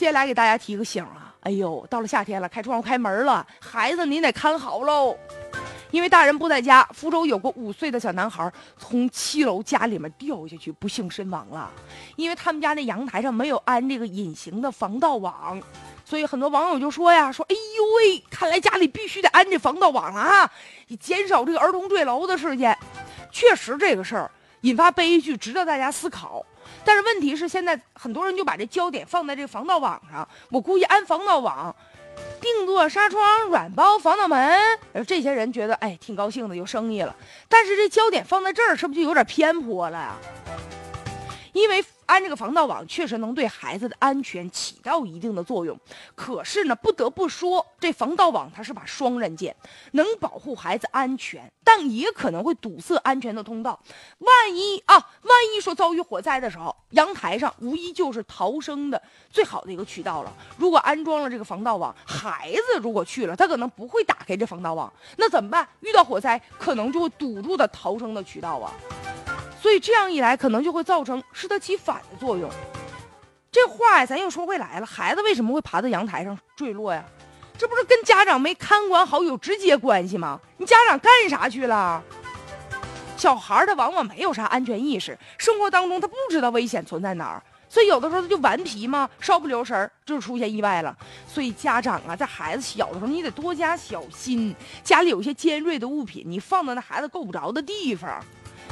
接下来给大家提个醒啊，哎呦，到了夏天了，开窗户开门了，孩子您得看好喽。因为大人不在家，福州有个五岁的小男孩从七楼家里面掉下去，不幸身亡了。因为他们家那阳台上没有安这个隐形的防盗网，所以很多网友就说呀：“说哎呦喂，看来家里必须得安这防盗网了啊，以减少这个儿童坠楼的事件。”确实，这个事儿引发悲剧，值得大家思考。但是问题是，现在很多人就把这焦点放在这个防盗网上，我估计安防盗网。定做纱窗、软包防盗门，这些人觉得哎挺高兴的，有生意了。但是这焦点放在这儿，是不是就有点偏颇了呀？因为安这个防盗网确实能对孩子的安全起到一定的作用，可是呢，不得不说，这防盗网它是把双刃剑，能保护孩子安全，但也可能会堵塞安全的通道。万一啊，万一说遭遇火灾的时候，阳台上无疑就是逃生的最好的一个渠道了。如果安装了这个防盗网，孩子如果去了，他可能不会打开这防盗网，那怎么办？遇到火灾，可能就会堵住的逃生的渠道啊。所以这样一来，可能就会造成适得其反的作用。这话呀，咱又说回来了，孩子为什么会爬到阳台上坠落呀？这不是跟家长没看管好有直接关系吗？你家长干啥去了？小孩他往往没有啥安全意识，生活当中他不知道危险存在哪儿，所以有的时候他就顽皮嘛，稍不留神就出现意外了。所以家长啊，在孩子小的时候，你得多加小心。家里有些尖锐的物品，你放到那孩子够不着的地方。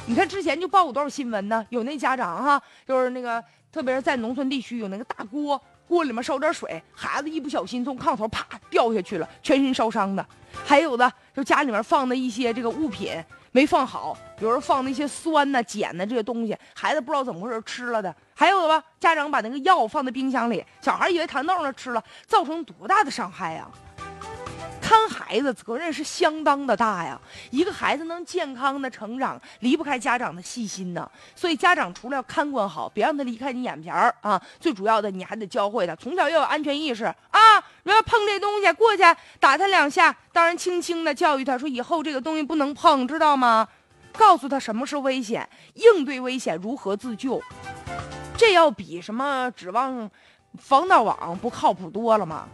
你看之前就报过多少新闻呢？有那家长哈，就是那个，特别是在农村地区，有那个大锅，锅里面烧点水，孩子一不小心从炕头啪掉下去了，全身烧伤的。还有的就家里面放的一些这个物品没放好，比如说放那些酸呐、碱呐这些东西，孩子不知道怎么回事吃了的。还有的吧，家长把那个药放在冰箱里，小孩以为糖豆呢吃了，造成多大的伤害呀！看孩子责任是相当的大呀，一个孩子能健康的成长，离不开家长的细心呢。所以家长除了要看管好，别让他离开你眼皮儿啊，最主要的你还得教会他，从小要有安全意识啊。如要碰这东西，过去打他两下，当然轻轻的教育他说以后这个东西不能碰，知道吗？告诉他什么是危险，应对危险如何自救，这要比什么指望防盗网不靠谱多了吗？